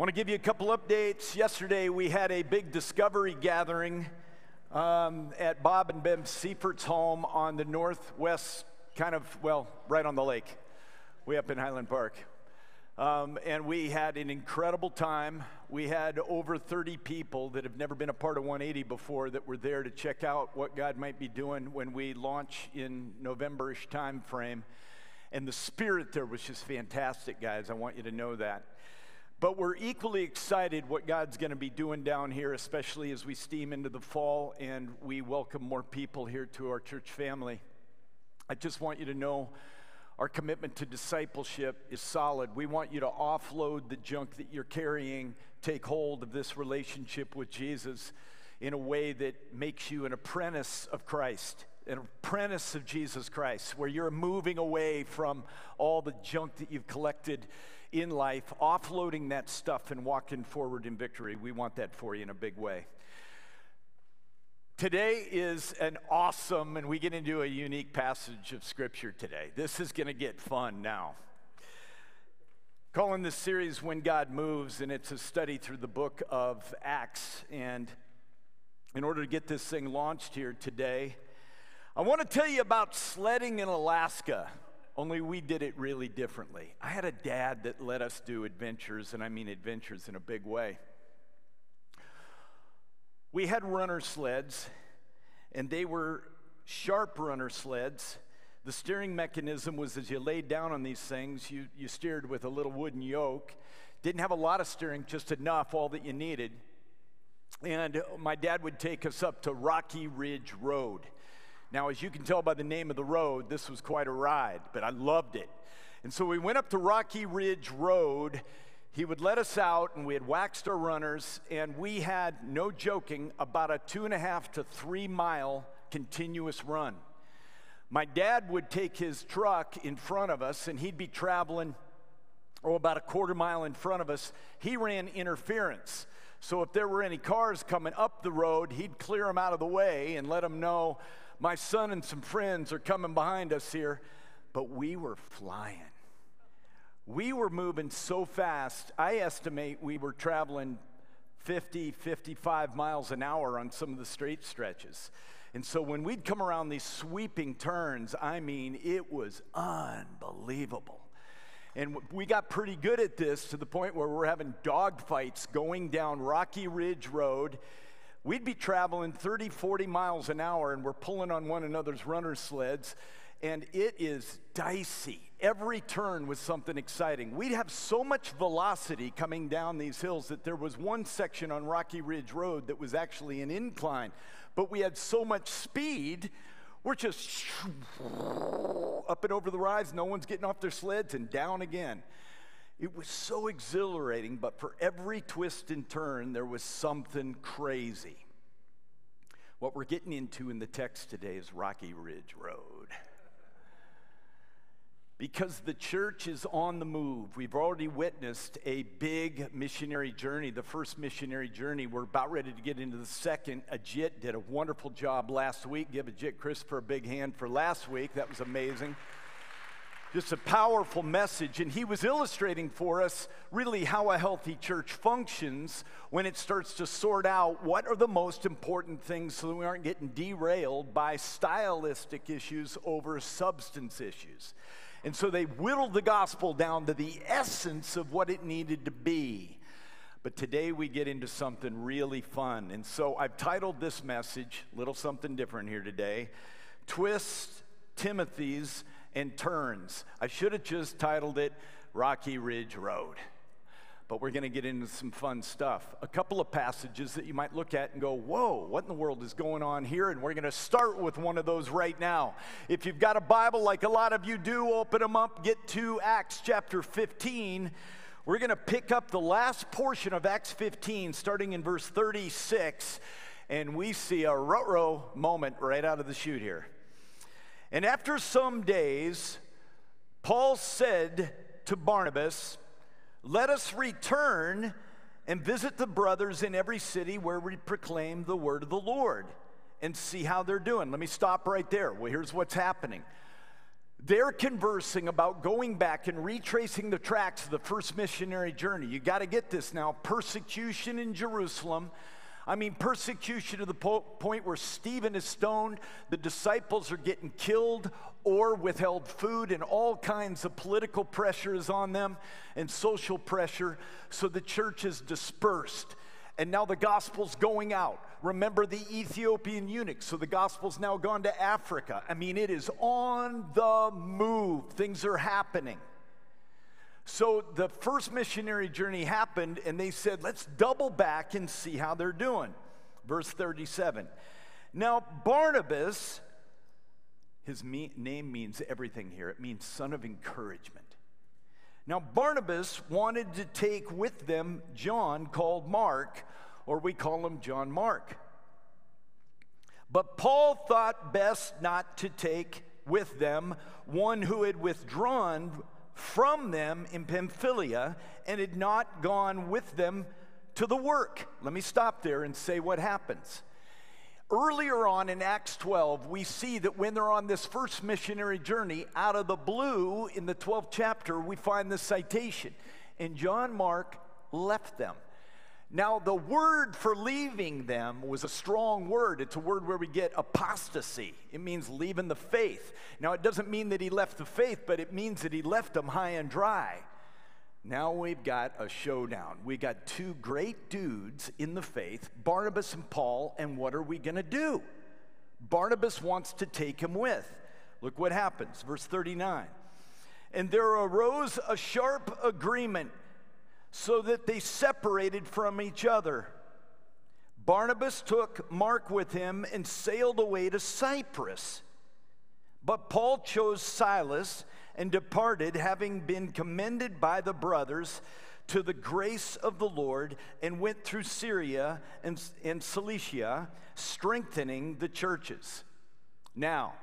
want to give you a couple updates. Yesterday we had a big discovery gathering um, at Bob and Bev Seifert's home on the northwest, kind of, well, right on the lake, way up in Highland Park. Um, and we had an incredible time. We had over 30 people that have never been a part of 180 before that were there to check out what God might be doing when we launch in Novemberish time frame. And the spirit there was just fantastic, guys. I want you to know that. But we're equally excited what God's going to be doing down here, especially as we steam into the fall and we welcome more people here to our church family. I just want you to know our commitment to discipleship is solid. We want you to offload the junk that you're carrying, take hold of this relationship with Jesus in a way that makes you an apprentice of Christ, an apprentice of Jesus Christ, where you're moving away from all the junk that you've collected in life, offloading that stuff and walking forward in victory. We want that for you in a big way. Today is an awesome, and we get into a unique passage of Scripture today. This is going to get fun now. Calling this series When God Moves, and it's a study through the book of Acts. And in order to get this thing launched here today, I want to tell you about sledding in Alaska, only we did it really differently. I had a dad that let us do adventures, and I mean adventures in a big way. We had runner sleds, and they were sharp runner sleds. The steering mechanism was as you laid down on these things, you, you steered with a little wooden yoke. Didn't have a lot of steering, just enough, all that you needed. And my dad would take us up to Rocky Ridge Road. Now, as you can tell by the name of the road, this was quite a ride, but I loved it. And so we went up to Rocky Ridge Road he would let us out, and we had waxed our runners, and we had, no joking, about a two and a half to three mile continuous run. My dad would take his truck in front of us, and he'd be traveling, oh, about a quarter mile in front of us. He ran interference. So if there were any cars coming up the road, he'd clear them out of the way and let them know my son and some friends are coming behind us here. But we were flying we were moving so fast, I estimate we were traveling 50, 55 miles an hour on some of the straight stretches. And so when we'd come around these sweeping turns, I mean, it was unbelievable. And we got pretty good at this to the point where we're having dogfights going down Rocky Ridge Road. We'd be traveling 30, 40 miles an hour, and we're pulling on one another's runner sleds, and it is dicey every turn was something exciting. We'd have so much velocity coming down these hills that there was one section on Rocky Ridge Road that was actually an incline, but we had so much speed. We're just up and over the rise, no one's getting off their sleds and down again. It was so exhilarating, but for every twist and turn, there was something crazy. What we're getting into in the text today is Rocky Ridge Road because the church is on the move. We've already witnessed a big missionary journey, the first missionary journey. We're about ready to get into the second. Ajit did a wonderful job last week. Give Ajit Christopher a big hand for last week. That was amazing. Just a powerful message. And he was illustrating for us really how a healthy church functions when it starts to sort out what are the most important things so that we aren't getting derailed by stylistic issues over substance issues. And so they whittled the gospel down to the essence of what it needed to be. But today we get into something really fun. And so I've titled this message, little something different here today, Twist Timothy's, and Turns. I should have just titled it Rocky Ridge Road but we're going to get into some fun stuff. A couple of passages that you might look at and go, Whoa, what in the world is going on here? And we're going to start with one of those right now. If you've got a Bible, like a lot of you do, open them up, get to Acts chapter 15. We're going to pick up the last portion of Acts 15, starting in verse 36, and we see a row moment right out of the chute here. And after some days, Paul said to Barnabas, let us return and visit the brothers in every city where we proclaim the word of the Lord and see how they're doing. Let me stop right there. Well, here's what's happening. they're conversing about going back and retracing the tracks of the first missionary journey. You got to get this now persecution in Jerusalem. I mean, persecution to the po- point where Stephen is stoned, the disciples are getting killed or withheld food, and all kinds of political pressure is on them and social pressure. So the church is dispersed and now the gospel's going out. Remember the Ethiopian eunuch, so the gospel's now gone to Africa. I mean, it is on the move, things are happening. So the first missionary journey happened, and they said, let's double back and see how they're doing. Verse 37. Now, Barnabas, his me- name means everything here, it means son of encouragement. Now, Barnabas wanted to take with them John, called Mark, or we call him John Mark. But Paul thought best not to take with them one who had withdrawn from them in Pamphylia and had not gone with them to the work. Let me stop there and say what happens. Earlier on in Acts 12, we see that when they're on this first missionary journey, out of the blue in the 12th chapter, we find this citation. And John Mark left them. Now, the word for leaving them was a strong word. It's a word where we get apostasy. It means leaving the faith. Now, it doesn't mean that he left the faith, but it means that he left them high and dry. Now we've got a showdown. We got two great dudes in the faith, Barnabas and Paul, and what are we going to do? Barnabas wants to take him with. Look what happens, verse 39. And there arose a sharp agreement so that they separated from each other. Barnabas took Mark with him and sailed away to Cyprus. But Paul chose Silas and departed, having been commended by the brothers to the grace of the Lord, and went through Syria and, and Cilicia, strengthening the churches. Now,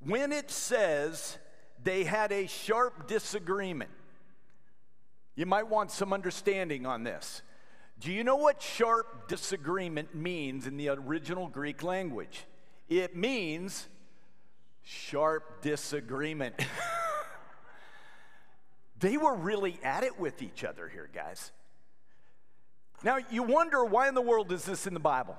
when it says they had a sharp disagreement, you might want some understanding on this. Do you know what sharp disagreement means in the original Greek language? It means sharp disagreement. they were really at it with each other here, guys. Now, you wonder why in the world is this in the Bible?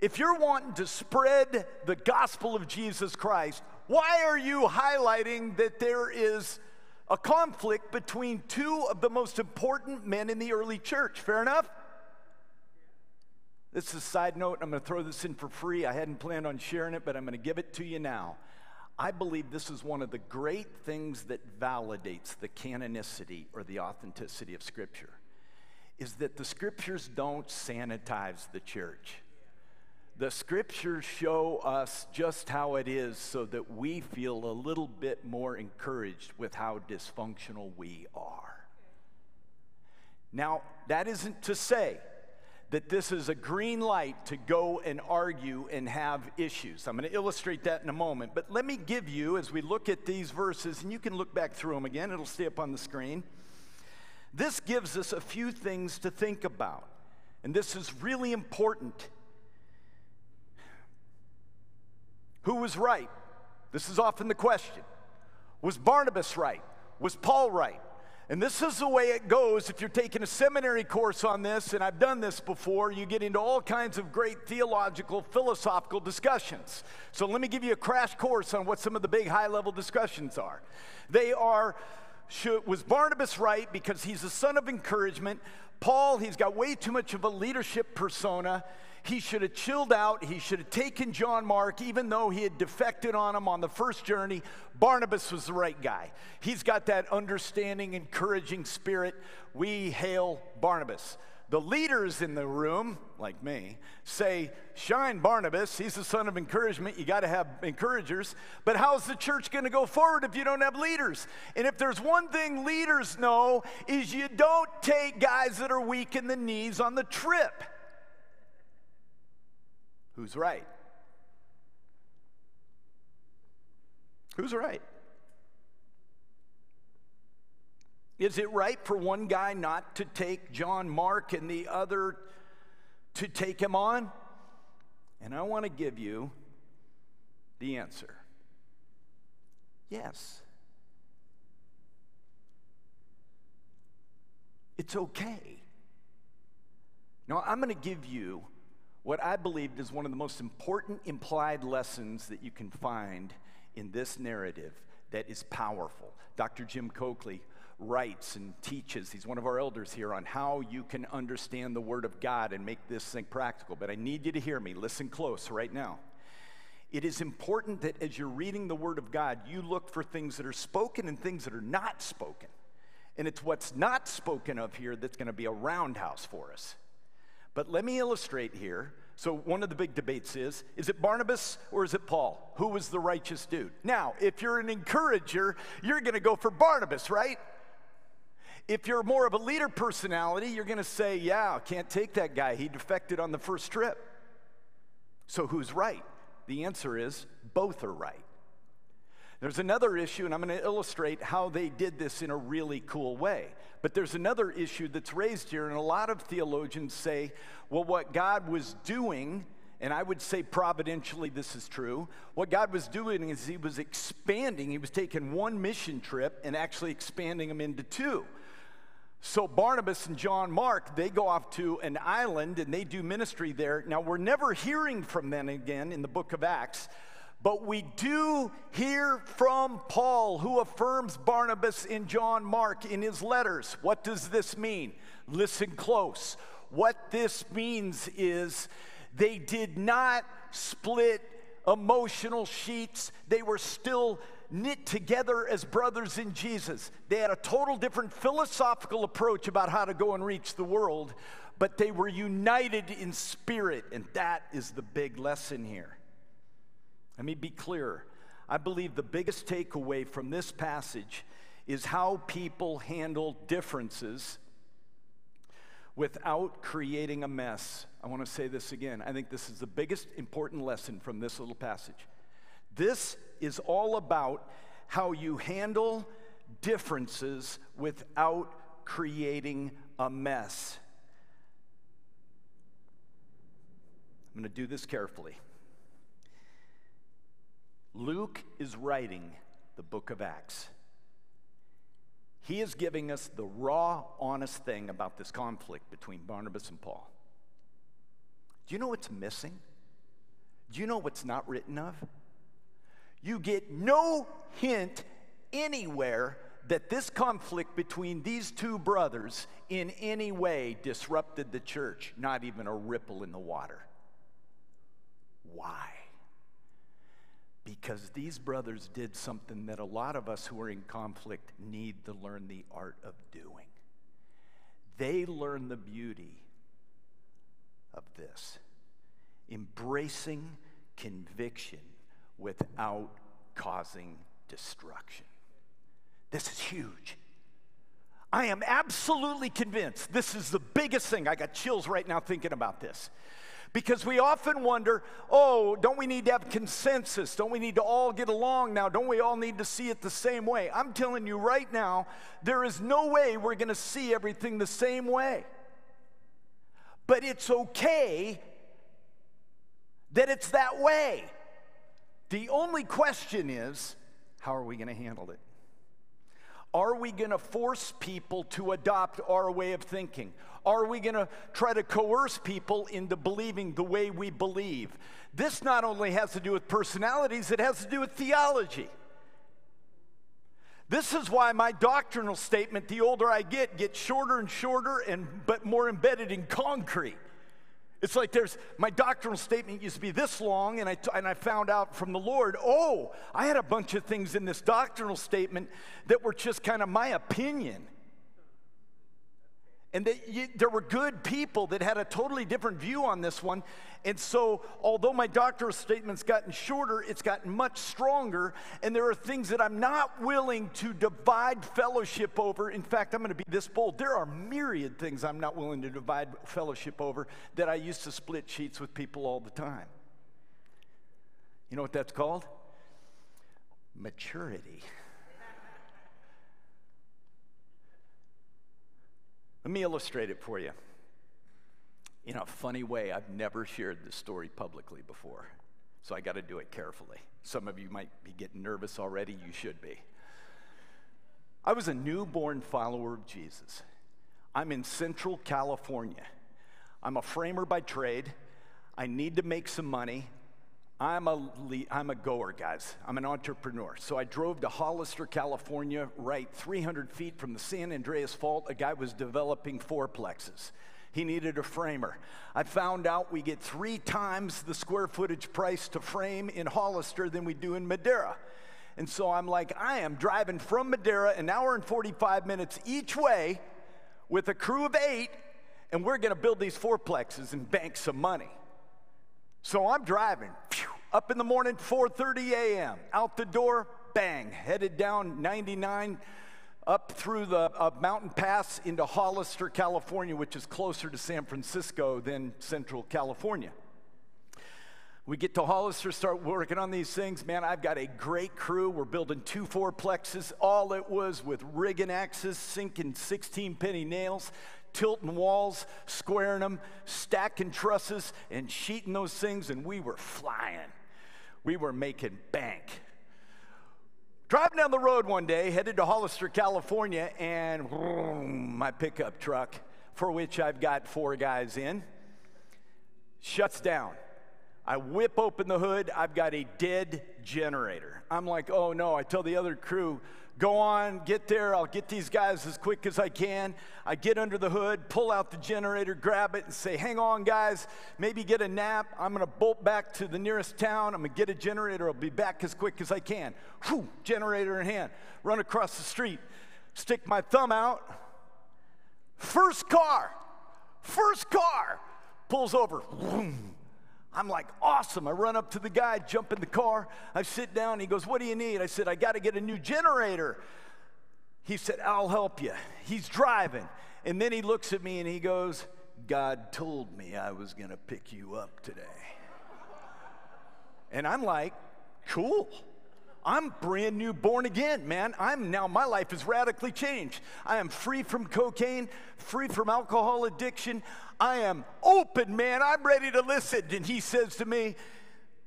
If you're wanting to spread the gospel of Jesus Christ, why are you highlighting that there is a conflict between two of the most important men in the early church? Fair enough? This is a side note. I'm going to throw this in for free. I hadn't planned on sharing it, but I'm going to give it to you now. I believe this is one of the great things that validates the canonicity or the authenticity of Scripture is that the Scriptures don't sanitize the church. The Scriptures show us just how it is so that we feel a little bit more encouraged with how dysfunctional we are. Now, that isn't to say that this is a green light to go and argue and have issues. I'm going to illustrate that in a moment. But let me give you, as we look at these verses, and you can look back through them again, it'll stay up on the screen. This gives us a few things to think about. And this is really important. Who was right? This is often the question. Was Barnabas right? Was Paul right? And this is the way it goes if you're taking a seminary course on this, and I've done this before, you get into all kinds of great theological, philosophical discussions. So let me give you a crash course on what some of the big high level discussions are. They are should, was Barnabas right because he's a son of encouragement? Paul, he's got way too much of a leadership persona. He should have chilled out. He should have taken John Mark, even though he had defected on him on the first journey. Barnabas was the right guy. He's got that understanding, encouraging spirit. We hail Barnabas. The leaders in the room, like me, say, Shine Barnabas. He's the son of encouragement. You got to have encouragers. But how's the church going to go forward if you don't have leaders? And if there's one thing leaders know, is you don't take guys that are weak in the knees on the trip. Who's right? Who's right? Is it right for one guy not to take John Mark and the other to take him on? And I want to give you the answer. Yes. It's okay. Now, I'm going to give you what I believe is one of the most important implied lessons that you can find in this narrative that is powerful. Dr. Jim Coakley writes and teaches, he's one of our elders here, on how you can understand the Word of God and make this thing practical. But I need you to hear me. Listen close right now. It is important that as you're reading the Word of God, you look for things that are spoken and things that are not spoken. And it's what's not spoken of here that's going to be a roundhouse for us. But let me illustrate here. So, one of the big debates is is it Barnabas or is it Paul? Who was the righteous dude? Now, if you're an encourager, you're going to go for Barnabas, right? If you're more of a leader personality, you're going to say, yeah, can't take that guy. He defected on the first trip. So, who's right? The answer is both are right. There's another issue, and I'm going to illustrate how they did this in a really cool way. But there's another issue that's raised here, and a lot of theologians say, well, what God was doing, and I would say providentially this is true, what God was doing is He was expanding, He was taking one mission trip and actually expanding them into two. So Barnabas and John Mark, they go off to an island and they do ministry there. Now, we're never hearing from them again in the book of Acts. But we do hear from Paul, who affirms Barnabas and John Mark in his letters. What does this mean? Listen close. What this means is they did not split emotional sheets, they were still knit together as brothers in Jesus. They had a total different philosophical approach about how to go and reach the world, but they were united in spirit, and that is the big lesson here. Let me be clear. I believe the biggest takeaway from this passage is how people handle differences without creating a mess. I want to say this again. I think this is the biggest important lesson from this little passage. This is all about how you handle differences without creating a mess. I'm going to do this carefully. Luke is writing the book of Acts. He is giving us the raw, honest thing about this conflict between Barnabas and Paul. Do you know what's missing? Do you know what's not written of? You get no hint anywhere that this conflict between these two brothers in any way disrupted the church, not even a ripple in the water. Why? because these brothers did something that a lot of us who are in conflict need to learn the art of doing. They learn the beauty of this embracing conviction without causing destruction. This is huge. I am absolutely convinced this is the biggest thing. I got chills right now thinking about this. Because we often wonder, oh, don't we need to have consensus? Don't we need to all get along now? Don't we all need to see it the same way? I'm telling you right now, there is no way we're going to see everything the same way. But it's okay that it's that way. The only question is, how are we going to handle it? Are we going to force people to adopt our way of thinking? Are we going to try to coerce people into believing the way we believe? This not only has to do with personalities, it has to do with theology. This is why my doctrinal statement, the older I get, gets shorter and shorter and but more embedded in concrete. It's like there's my doctrinal statement used to be this long, and I, and I found out from the Lord, oh, I had a bunch of things in this doctrinal statement that were just kind of my opinion. And that you, there were good people that had a totally different view on this one. And so, although my doctoral statement's gotten shorter, it's gotten much stronger. And there are things that I'm not willing to divide fellowship over. In fact, I'm going to be this bold. There are myriad things I'm not willing to divide fellowship over that I used to split sheets with people all the time. You know what that's called? Maturity. Let me illustrate it for you in a funny way. I've never shared this story publicly before. So I got to do it carefully. Some of you might be getting nervous already. You should be. I was a newborn follower of Jesus. I'm in Central California. I'm a framer by trade. I need to make some money. I'm a, I'm a goer, guys. I'm an entrepreneur. So I drove to Hollister, California, right 300 feet from the San Andreas Fault. A guy was developing fourplexes. He needed a framer. I found out we get three times the square footage price to frame in Hollister than we do in Madera. And so I'm like, I am driving from Madera an hour and 45 minutes each way with a crew of eight, and we're gonna build these fourplexes and bank some money. So I'm driving phew, up in the morning, 4:30 a.m. Out the door, bang, headed down 99 up through the uh, mountain pass into Hollister, California, which is closer to San Francisco than Central California. We get to Hollister, start working on these things. Man, I've got a great crew. We're building two fourplexes. All it was with rigging axes, sinking 16 penny nails, tilting walls, squaring them, stacking trusses, and sheeting those things, and we were flying. We were making bank. Driving down the road one day, headed to Hollister, California, and vroom, my pickup truck, for which I've got four guys in, shuts down. I whip open the hood, I've got a dead generator. I'm like, oh no, I tell the other crew, Go on, get there. I'll get these guys as quick as I can. I get under the hood, pull out the generator, grab it, and say, Hang on, guys. Maybe get a nap. I'm to bolt back to the nearest town. I'm to get a generator. I'll be back as quick as I can. Whew, generator in hand. Run across the street, stick my thumb out. First car, first car pulls over. I'm like, awesome. I run up to the guy, jump in the car. I sit down. He goes, What do you need? I said, I got to get a new generator. He said, I'll help you. He's driving. And then he looks at me and he goes, God told me I was going to pick you up today. And I'm like, cool. I'm brand new, born again, man. I'm now, my life is radically changed. I am free from cocaine, free from alcohol addiction. I am open, man. I'm ready to listen. And he says to me,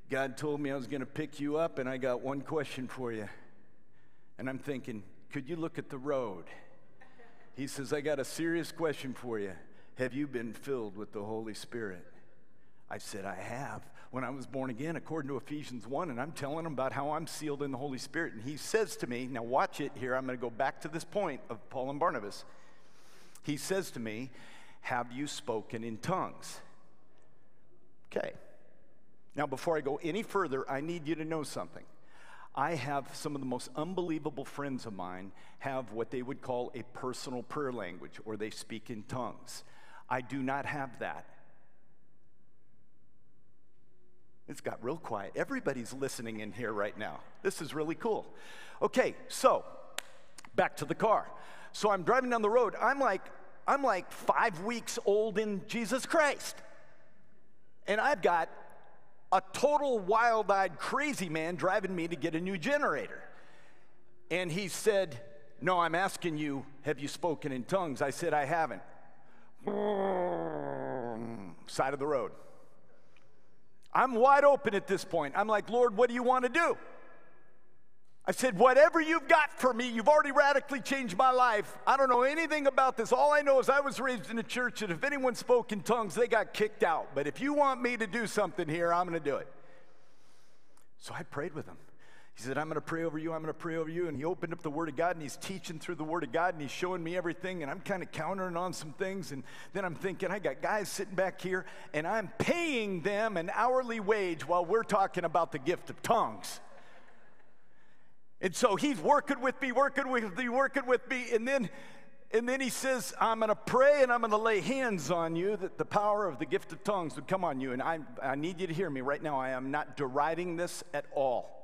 God told me I was going to pick you up, and I got one question for you. And I'm thinking, could you look at the road? He says, I got a serious question for you. Have you been filled with the Holy Spirit? I said, I have. When I was born again, according to Ephesians 1, and I'm telling him about how I'm sealed in the Holy Spirit. And he says to me, now watch it here, I'm going to go back to this point of Paul and Barnabas. He says to me, Have you spoken in tongues? Okay. Now, before I go any further, I need you to know something. I have some of the most unbelievable friends of mine have what they would call a personal prayer language, or they speak in tongues. I do not have that. It's got real quiet. Everybody's listening in here right now. This is really cool. Okay, so back to the car. So I'm driving down the road. I'm like, I'm like five weeks old in Jesus Christ. And I've got a total wild eyed crazy man driving me to get a new generator. And he said, No, I'm asking you, have you spoken in tongues? I said, I haven't. Side of the road. I'm wide open at this point. I'm like, Lord, what do you want to do? I said, Whatever you've got for me, you've already radically changed my life. I don't know anything about this. All I know is I was raised in a church that if anyone spoke in tongues, they got kicked out. But if you want me to do something here, I'm going to do it. So I prayed with him. He said, I'm going to pray over you. I'm going to pray over you. And he opened up the Word of God and he's teaching through the Word of God and he's showing me everything. And I'm kind of countering on some things. And then I'm thinking, I got guys sitting back here and I'm paying them an hourly wage while we're talking about the gift of tongues. And so he's working with me, working with me, working with me. And then, and then he says, I'm going to pray and I'm going to lay hands on you that the power of the gift of tongues would come on you. And I, I need you to hear me right now. I am not deriding this at all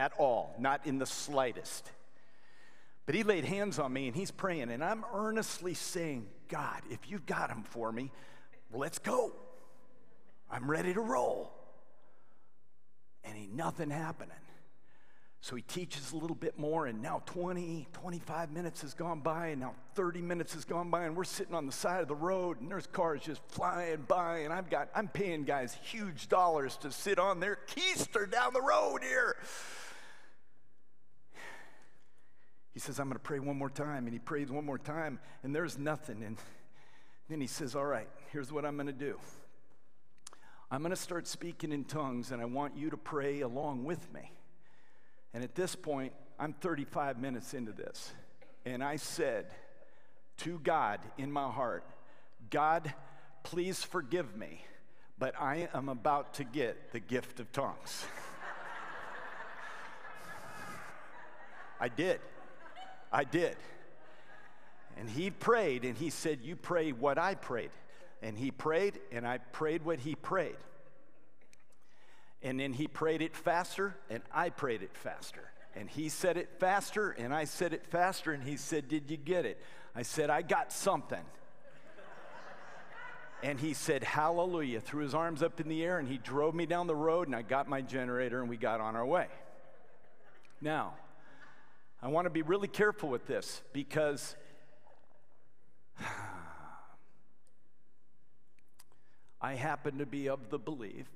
at all, not in the slightest. But he laid hands on me and he's praying, and I'm earnestly saying, God, if you've got him for me, let's go. I'm ready to roll. And ain't nothing happening. So he teaches a little bit more, and now 20, 25 minutes has gone by, and now 30 minutes has gone by, and we're sitting on the side of the road, and there's cars just flying by, and I've got, I'm paying guys huge dollars to sit on their keister down the road here. He says, I'm going to pray one more time, and he prays one more time, and there's nothing. And then he says, All right, here's what I'm going to do. I'm going to start speaking in tongues, and I want you to pray along with me. And at this point, I'm 35 minutes into this. And I said to God in my heart, God, please forgive me, but I am about to get the gift of tongues. I did. I did. And he prayed, and he said, You pray what I prayed. And he prayed, and I prayed what he prayed. And then he prayed it faster, and I prayed it faster. And he said it faster, and I said it faster, and he said, Did you get it? I said, I got something. And he said, Hallelujah, threw his arms up in the air, and he drove me down the road, and I got my generator, and we got on our way. Now, I want to be really careful with this because I happen to be of the belief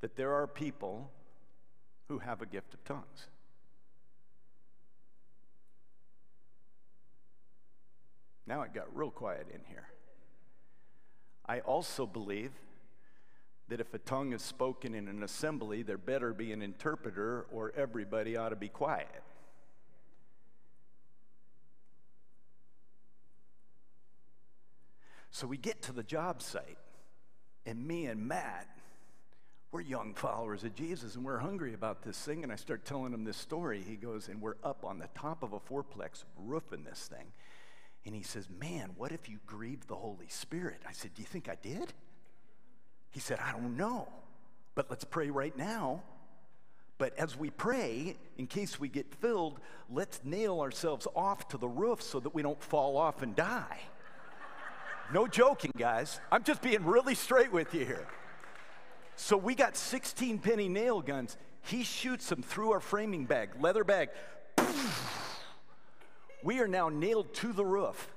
that there are people who have a gift of tongues. Now it got real quiet in here. I also believe that if a tongue is spoken in an assembly, there better be an interpreter or everybody ought to be quiet. So we get to the job site, and me and Matt we're young followers of Jesus and we're hungry about this thing. And I start telling him this story. He goes, and we're up on the top of a fourplex roofing this thing. And he says, Man, what if you grieved the Holy Spirit? I said, Do you think I did? He said, I don't know, but let's pray right now. But as we pray, in case we get filled, let's nail ourselves off to the roof so that we don't fall off and die. No joking, guys. I'm just being really straight with you here. So we got 16 penny nail guns. He shoots them through our framing bag, leather bag. We are now nailed to the roof.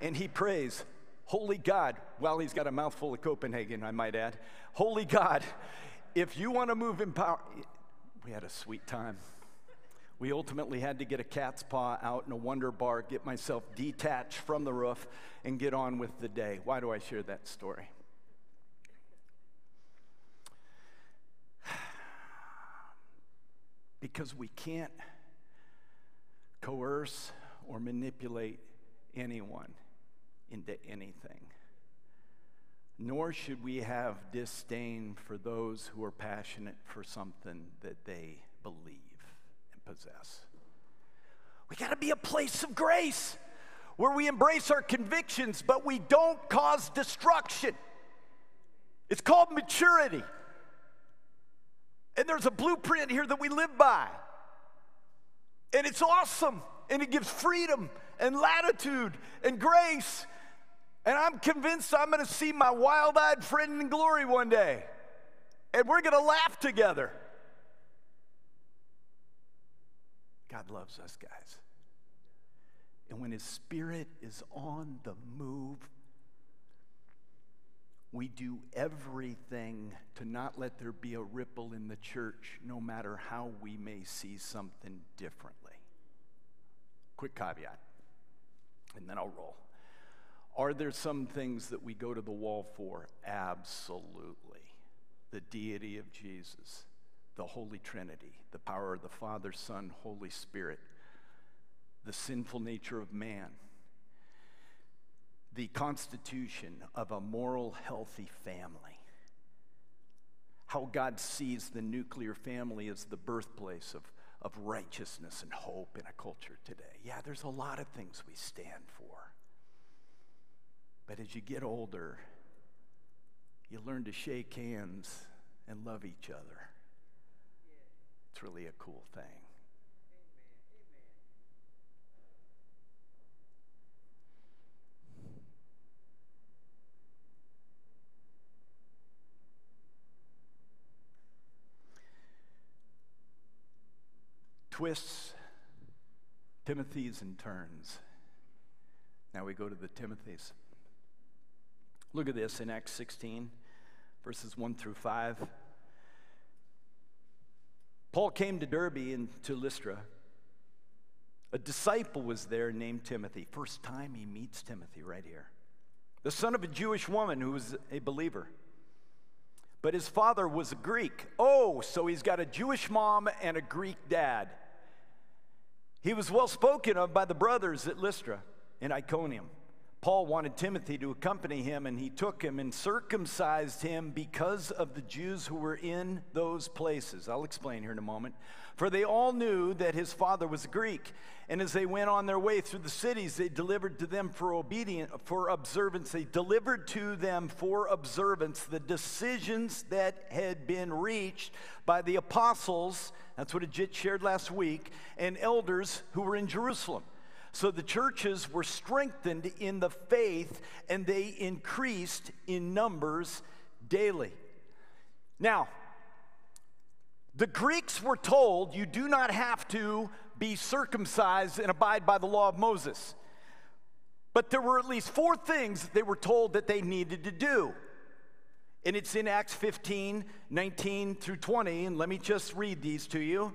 And he prays, Holy God, while he's got a mouthful of Copenhagen, I might add, Holy God, if you want to move in power, we had a sweet time. We ultimately had to get a cat's paw out in a wonder bar, get myself detached from the roof, and get on with the day. Why do I share that story? because we can't coerce or manipulate anyone into anything. Nor should we have disdain for those who are passionate for something that they believe and possess. We got to be a place of grace where we embrace our convictions, but we don't cause destruction. It's called maturity. And there's a blueprint here that we live by. And it's awesome. And it gives freedom and latitude and grace. And I'm convinced I'm going to see my wild eyed friend in glory one day. And we're going to laugh together. God loves us, guys. And when His Spirit is on the move, we do everything to not let there be a ripple in the church, no matter how we may see something differently. Quick caveat, and then I'll roll. Are there some things that we go to the wall for? Absolutely. The deity of Jesus, the Holy Trinity, the power of the Father, Son, Holy Spirit, the sinful nature of man the constitution of a moral, healthy family. How God sees the nuclear family as the birthplace of, of righteousness and hope in a culture today. Yeah, there's a lot of things we stand for. But as you get older, you learn to shake hands and love each other. It's really a cool thing. twists, Timothy's, and turns. Now we go to the Timothy's. Look at this in Acts 16, verses 1 through 5. Paul came to Derbe and to Lystra. A disciple was there named Timothy. First time he meets Timothy right here. The son of a Jewish woman who was a believer. But his father was a Greek. Oh, so he's got a Jewish mom and a Greek dad. He was well spoken of by the brothers at Lystra in Iconium. Paul wanted Timothy to accompany him, and he took him and circumcised him because of the Jews who were in those places. I'll explain here in a moment. For they all knew that his father was a Greek, and as they went on their way through the cities, they delivered to them for obedience, for observance. They delivered to them for observance the decisions that had been reached by the apostles. That's what Ajit shared last week, and elders who were in Jerusalem. So the churches were strengthened in the faith and they increased in numbers daily. Now, the Greeks were told you do not have to be circumcised and abide by the law of Moses. But there were at least four things they were told that they needed to do. And it's in Acts 15, 19 through 20. And let me just read these to you.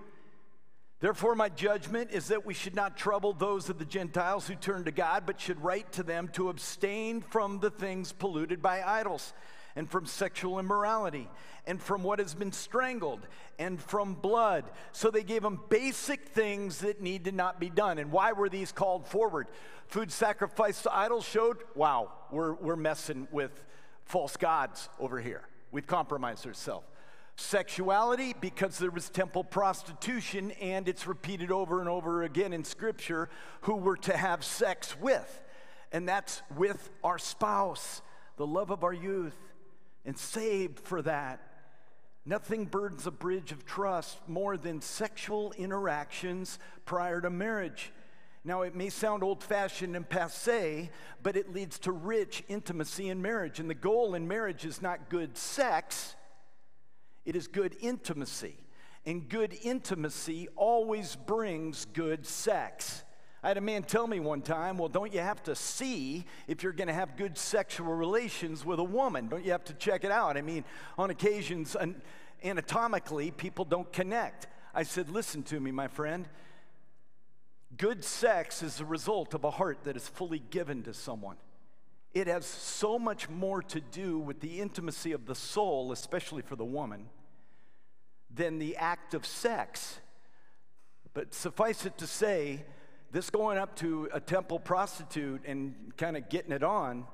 Therefore, my judgment is that we should not trouble those of the Gentiles who turn to God, but should write to them to abstain from the things polluted by idols, and from sexual immorality, and from what has been strangled, and from blood. So they gave them basic things that need to not be done. And why were these called forward? Food sacrificed to idols showed, wow, we're, we're messing with false gods over here. We've compromised ourselves. Sexuality, because there was temple prostitution, and it's repeated over and over again in Scripture who were to have sex with. And that's with our spouse, the love of our youth, and saved for that. Nothing burdens a bridge of trust more than sexual interactions prior to marriage. Now, it may sound old fashioned and passe, but it leads to rich intimacy in marriage. And the goal in marriage is not good sex, it is good intimacy. And good intimacy always brings good sex. I had a man tell me one time, well, don't you have to see if you're going to have good sexual relations with a woman? Don't you have to check it out? I mean, on occasions, anatomically, people don't connect. I said, listen to me, my friend. Good sex is the result of a heart that is fully given to someone. It has so much more to do with the intimacy of the soul, especially for the woman, than the act of sex. But suffice it to say, this going up to a temple prostitute and kind of getting it on,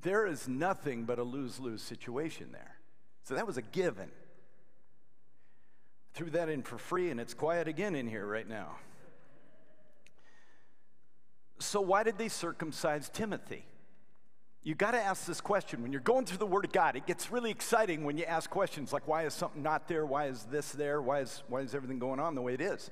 there is nothing but a lose lose situation there. So that was a given. Threw that in for free, and it's quiet again in here right now. So, why did they circumcise Timothy? You got to ask this question. When you're going through the Word of God, it gets really exciting when you ask questions like, why is something not there? Why is this there? Why is, why is everything going on the way it is?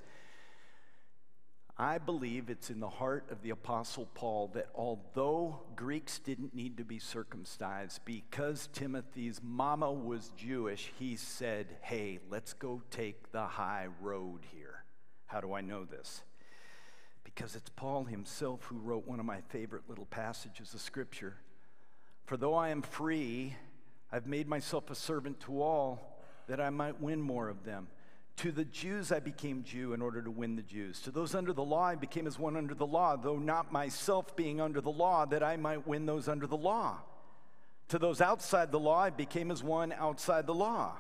I believe it's in the heart of the Apostle Paul that although Greeks didn't need to be circumcised, because Timothy's mama was Jewish, he said, Hey, let's go take the high road here. How do I know this? Because it's Paul himself who wrote one of my favorite little passages of Scripture. For though I am free, I've made myself a servant to all that I might win more of them. To the Jews I became Jew in order to win the Jews. To those under the law I became as one under the law, though not myself being under the law, that I might win those under the law. To those outside the law I became as one outside the law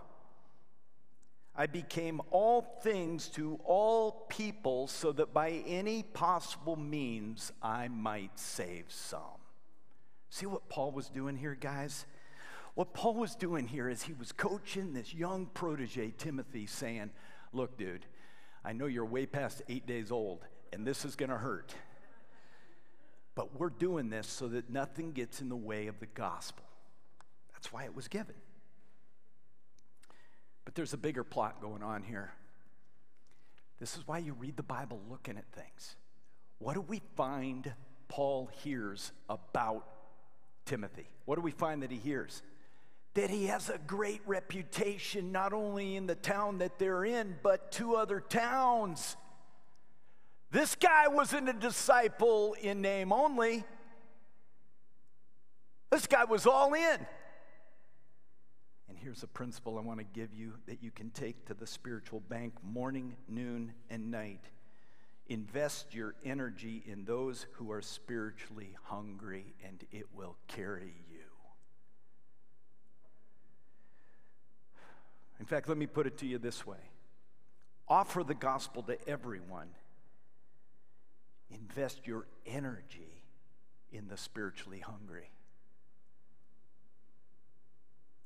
I became all things to all people so that by any possible means I might save some. See what Paul was doing here, guys? What Paul was doing here is he was coaching this young protege, Timothy, saying, Look, dude, I know you're way past eight days old, and this is going to hurt. But we're doing this so that nothing gets in the way of the gospel. That's why it was given. But there's a bigger plot going on here. This is why you read the Bible looking at things. What do we find Paul hears about Timothy? What do we find that he hears? that he has a great reputation, not only in the town that they're in, but two other towns. This guy wasn't a disciple in name only, this guy was all in. Here's a principle I want to give you that you can take to the spiritual bank morning, noon, and night. Invest your energy in those who are spiritually hungry, and it will carry you. In fact, let me put it to you this way offer the gospel to everyone, invest your energy in the spiritually hungry.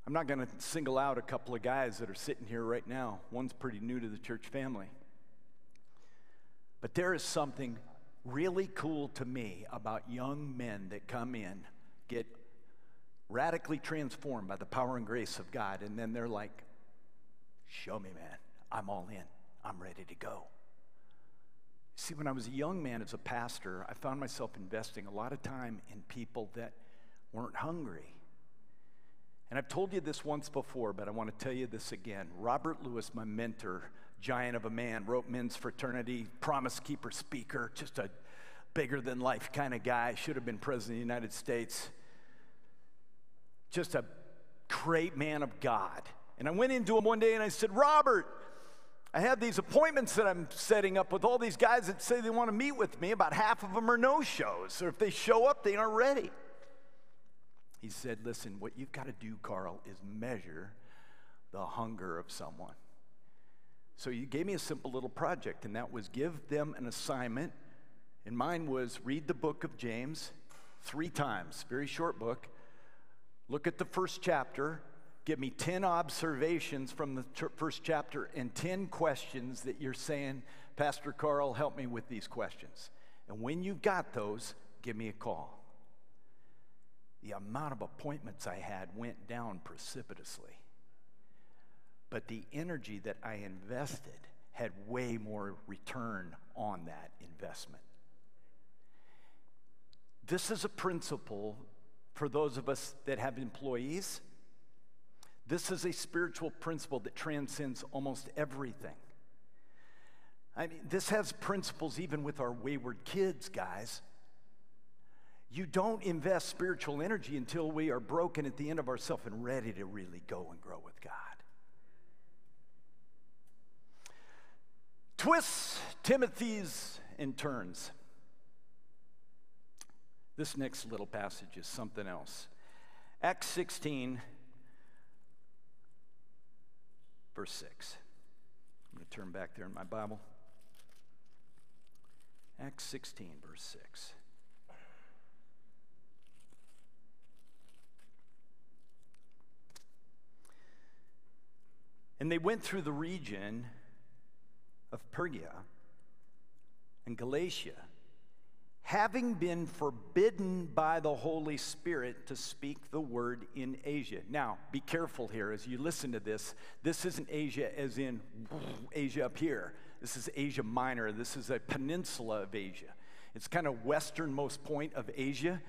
I'm not going to single out a couple of guys that are sitting here right now. One's pretty new to the church family. But there is something really cool to me about young men that come in, get radically transformed by the power and grace of God, and then they're like, Show me, man. I'm all in. I'm ready to go. See, when I was a young man as a pastor, I found myself investing a lot of time in people that weren't hungry. And I've told you this once before, but I want to tell you this again. Robert Lewis, my mentor, giant of a man, wrote Men's Fraternity, Promise Keeper speaker, just a bigger than life kind of guy, should have been president of the United States. Just a great man of God. And I went into him one day and I said, Robert, I have these appointments that I'm setting up with all these guys that say they want to meet with me. About half of them are no shows, or if they show up, they aren't ready. He said, Listen, what you've got to do, Carl, is measure the hunger of someone. So you gave me a simple little project, and that was give them an assignment. And mine was read the book of James three times, very short book. Look at the first chapter, give me 10 observations from the first chapter and 10 questions that you're saying, Pastor Carl, help me with these questions. And when you've got those, give me a call. The amount of appointments I had went down precipitously but the energy that I invested had way more return on that investment. This is a principle for those of us that have employees. This is a spiritual principle that transcends almost everything. I mean, this has principles even with our wayward kids, guys. You don't invest spiritual energy until we are broken at the end of ourselves and ready to really go and grow with God. twists, Timothy's, and turns. This next little passage is something else. Acts 16, verse 6. I'm going to turn back there in my Bible. Acts 16, verse 6. And they went through the region of Phrygia and Galatia, having been forbidden by the Holy Spirit to speak the word in Asia. Now, be careful here as you listen to this. This isn't Asia as in Asia up here. This is Asia Minor. This is a peninsula of Asia. It's kind of westernmost point of Asia.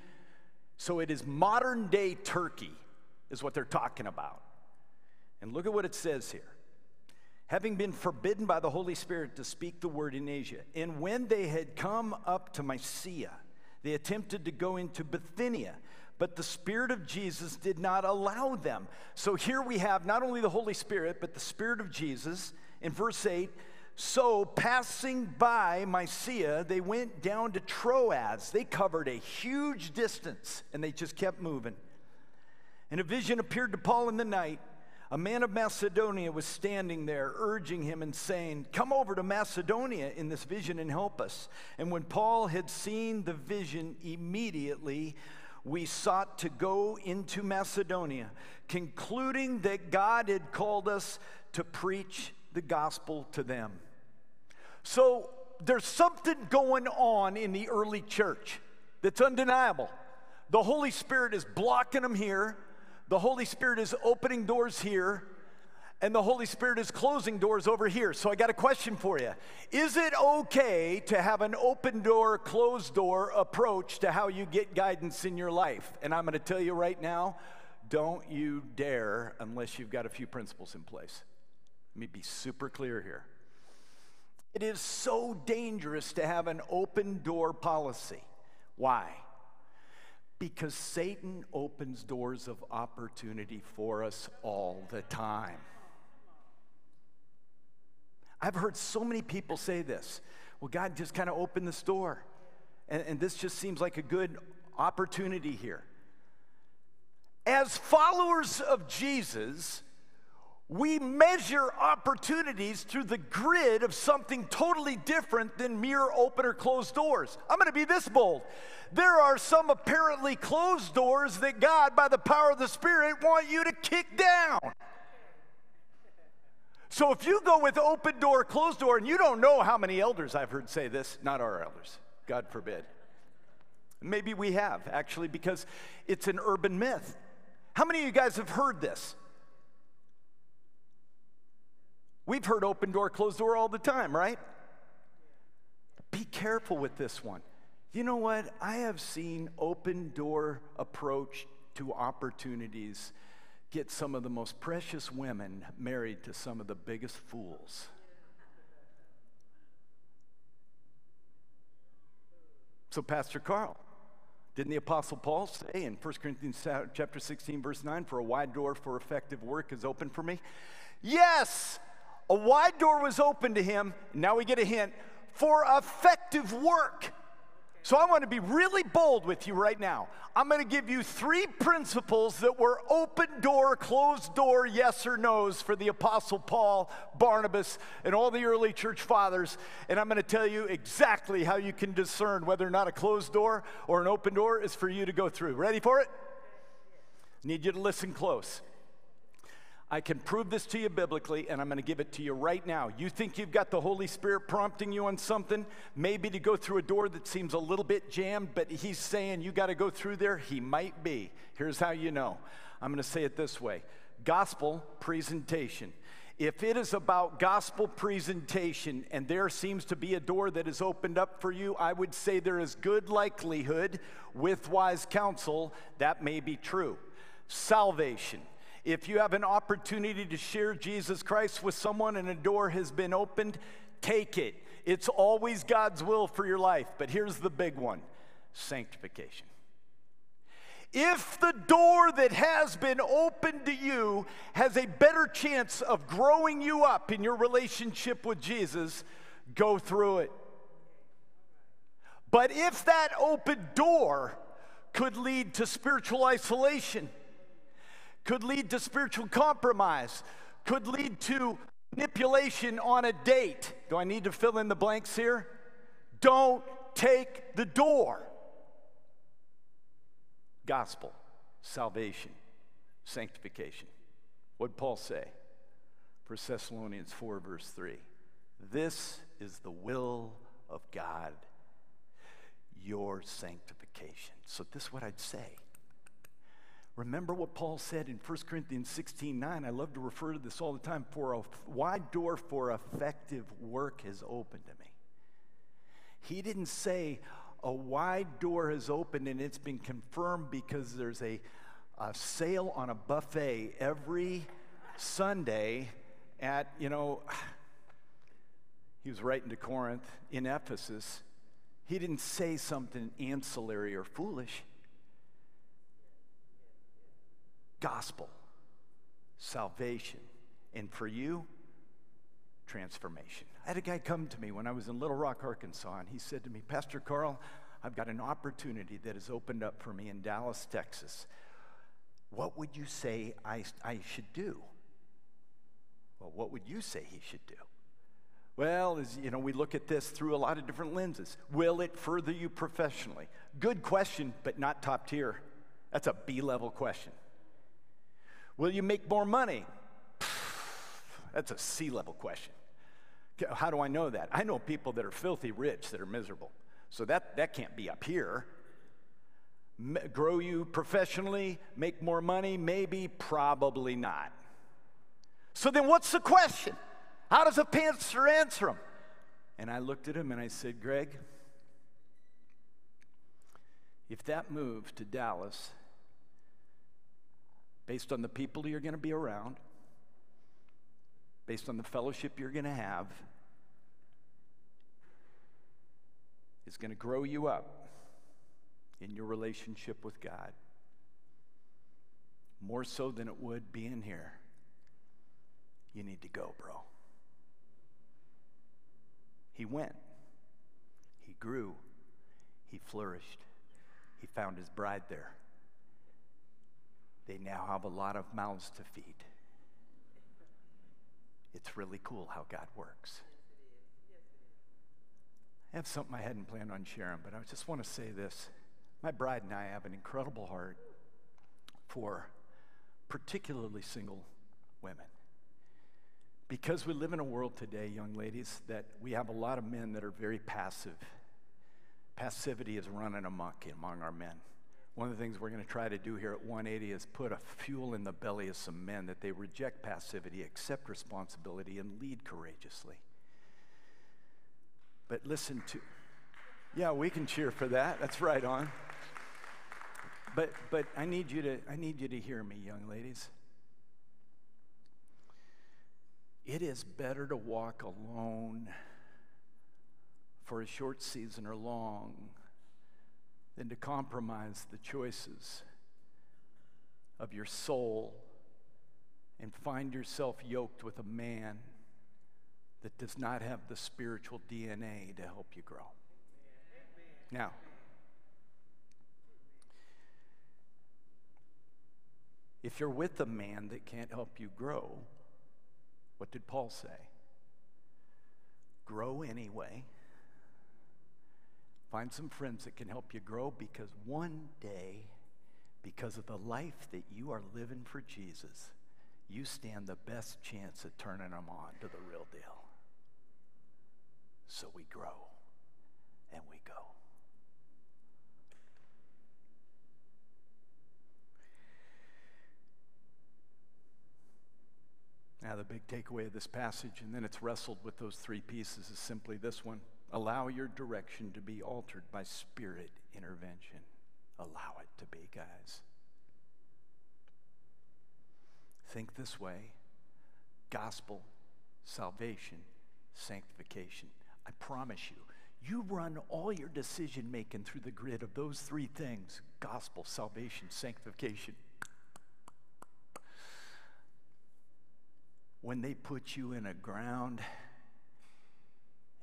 So it is modern day Turkey, is what they're talking about. And look at what it says here having been forbidden by the Holy Spirit to speak the word in Asia. And when they had come up to Mysia, they attempted to go into Bithynia, but the Spirit of Jesus did not allow them. So here we have not only the Holy Spirit, but the Spirit of Jesus. In verse 8, so passing by Mysia, they went down to Troas. They covered a huge distance and they just kept moving. And a vision appeared to Paul in the night a man of Macedonia was standing there, urging him and saying, Come over to Macedonia in this vision and help us. And when Paul had seen the vision, immediately we sought to go into Macedonia, concluding that God had called us to preach the gospel to them. So there's something going on in the early church that's undeniable. The Holy Spirit is blocking them here the Holy Spirit is opening doors here, and the Holy Spirit is closing doors over here. So I got a question for you. Is it okay to have an open door, closed door approach to how you get guidance in your life? And I'm going to tell you right now Don't you dare unless you've got a few principles in place. Let me be super clear here. It is so dangerous to have an open door policy. Why? Because Satan opens doors of opportunity for us all the time. I've heard so many people say this. Well, God just kind of opened this door. And, and this just seems like a good opportunity here. As followers of Jesus, we measure opportunities through the grid of something totally different than mere open or closed doors. I'm going to be this bold. There are some apparently closed doors that God, by the power of the Spirit, want you to kick down. So if you go with open door, closed door, and you don't know how many elders I've heard say this, not our elders, God forbid. Maybe we have, actually, because it's an urban myth. How many of you guys have heard this? We've heard open door, closed door all the time, right? Be careful with this one. You know what? I have seen open door approach to opportunities get some of the most precious women married to some of the biggest fools. So, Pastor Carl, didn't the Apostle Paul say in 1 Corinthians chapter 16, verse 9, for a wide door for effective work is open for me? Yes, a wide door was open to him. Now we get a hint for effective work. So I want to be really bold with you right now. I'm going to give you three principles that were open door, closed door, yes or no's for the Apostle Paul, Barnabas, and all the early church fathers. And I'm going to tell you exactly how you can discern whether or not a closed door or an open door is for you to go through. Ready for it? Need you to listen close. I can prove this to you biblically, and I'm going to give it to you right now. You think you've got the Holy Spirit prompting you on something, maybe to go through a door that seems a little bit jammed, but He's saying you got to go through there? He might be. Here's how you know I'm going to say it this way gospel presentation. If it is about gospel presentation and there seems to be a door that is opened up for you, I would say there is good likelihood with wise counsel that may be true. Salvation if you have an opportunity to share Jesus Christ with someone and a door has been opened, take it. It's always God's will for your life. But here's the big one sanctification. If the door that has been opened to you has a better chance of growing you up in your relationship with Jesus, go through it. But if that open door could lead to spiritual isolation, could lead to spiritual compromise, could lead to manipulation on a date. Do I need to fill in the blanks here? Don't take the door. Gospel, salvation, sanctification. What'd Paul say? 1 Thessalonians 4, verse 3. This is the will of God, your sanctification. So, this is what I'd say Remember what Paul said in 1 Corinthians 16 9. I love to refer to this all the time. For a wide door for effective work has opened to me. He didn't say a wide door has opened and it's been confirmed because there's a, a sale on a buffet every Sunday at, you know, he was writing to Corinth in Ephesus. He didn't say something ancillary or foolish gospel, salvation, and for you, transformation. I had a guy come to me when I was in Little Rock, Arkansas, and he said to me, Pastor Carl, I've got an opportunity that has opened up for me in Dallas, Texas. What would you say I, I should do? Well, what would you say he should do? Well, as you know, we look at this through a lot of different lenses. Will it further you professionally? Good question, but not top tier. That's a B level question. Will you make more money? That's a C level question. How do I know that? I know people that are filthy rich that are miserable. So that, that can't be up here. M- grow you professionally, make more money? Maybe, probably not. So then what's the question? How does a pastor answer them? And I looked at him and I said, Greg, if that move to Dallas based on the people you're going to be around, based on the fellowship you're going to have, is going to grow you up in your relationship with God. More so than it would being here. You need to go, bro. He went. He grew. He flourished. He found his bride there. They now have a lot of mouths to feed. It's really cool how God works. I have something I hadn't planned on sharing, but I just want to say this. My bride and I have an incredible heart for particularly single women. Because we live in a world today, young ladies, that we have a lot of men that are very passive. Passivity is running amok among our men. One of the things we're going to try to do here at 180 is put a fuel in the belly of some men that they reject passivity, accept responsibility, and lead courageously. But listen to, yeah, we can cheer for that. That's right on. But, but I, need you to, I need you to hear me, young ladies. It is better to walk alone for a short season or long than to compromise the choices of your soul and find yourself yoked with a man that does not have the spiritual DNA to help you grow. Now, if you're with a man that can't help you grow, what did Paul say? Grow anyway. Find some friends that can help you grow because one day, because of the life that you are living for Jesus, you stand the best chance of turning them on to the real deal. So we grow and we go. Now, the big takeaway of this passage, and then it's wrestled with those three pieces, is simply this one allow your direction to be altered by spirit intervention. Allow it to be, guys. Think this way gospel, salvation, sanctification. I promise you, you run all your decision making through the grid of those three things gospel, salvation, sanctification. when they put you in a ground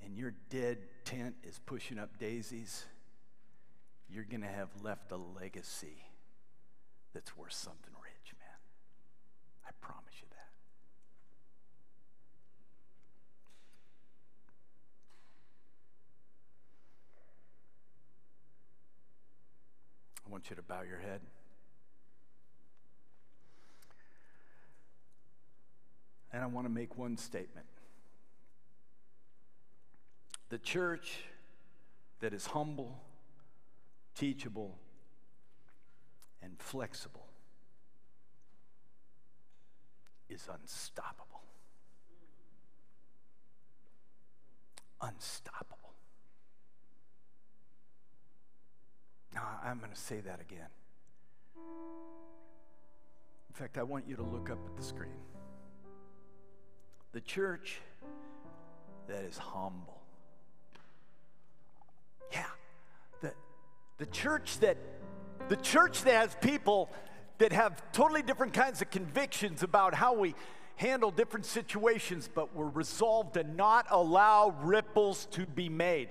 and your dead tent is pushing up daisies, you're going to have left a legacy that's worth something rich, man. I promise you that. I want you to bow your head. And I want to make one statement. The church that is humble, teachable, and flexible is unstoppable. Unstoppable. Now, I'm going to say that again. In fact, I want you to look up at the screen. The church that is humble. The church that the church that has people that have totally different kinds of convictions about how we handle different situations, but we're resolved to not allow ripples to be made.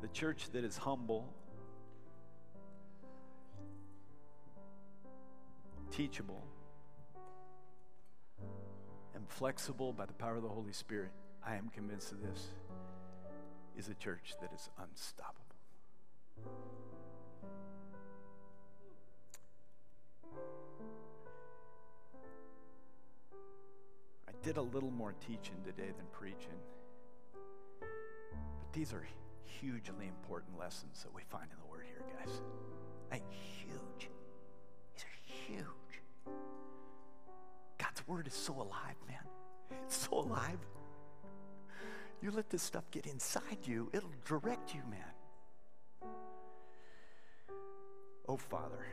The church that is humble teachable, and flexible by the power of the Holy Spirit, I am convinced of this, is a church that is unstoppable. I did a little more teaching today than preaching, but these are hugely important lessons that we find in the Word here, guys. Like, huge. These are huge. God's word is so alive, man. It's so alive. You let this stuff get inside you, it'll direct you, man. Oh, Father,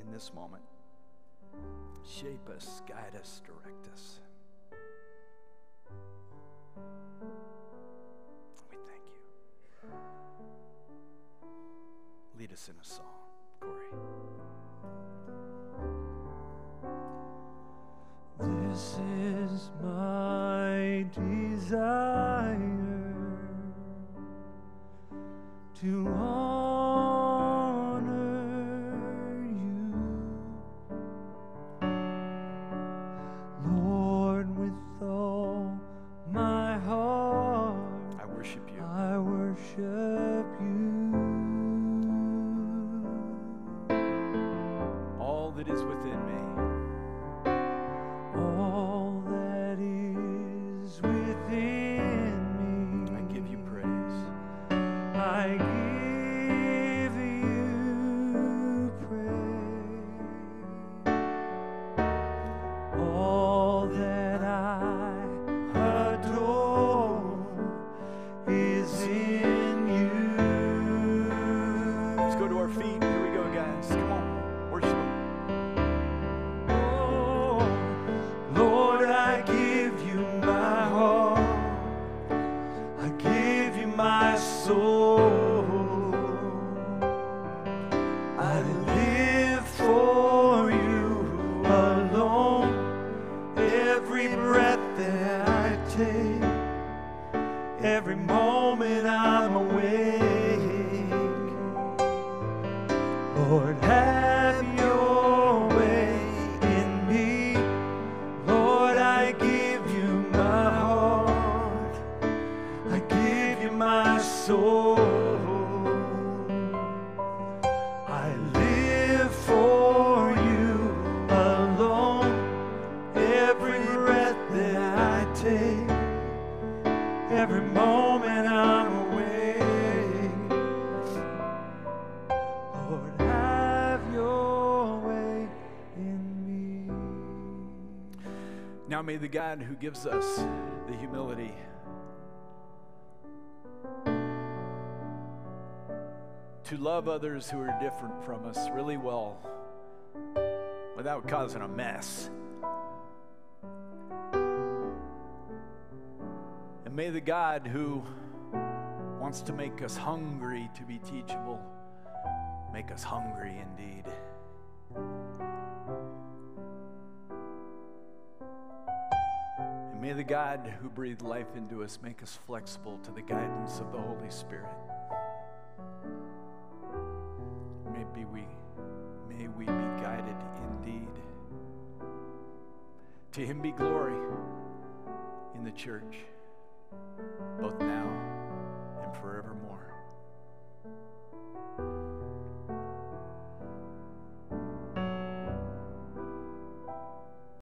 in this moment, shape us, guide us, direct us. We thank you. Lead us in a song, Corey. This God who gives us the humility to love others who are different from us really well without causing a mess. And may the God who wants to make us hungry to be teachable make us hungry indeed. May the God who breathed life into us make us flexible to the guidance of the Holy Spirit. Maybe we, may we be guided indeed. To him be glory in the church, both now and forevermore.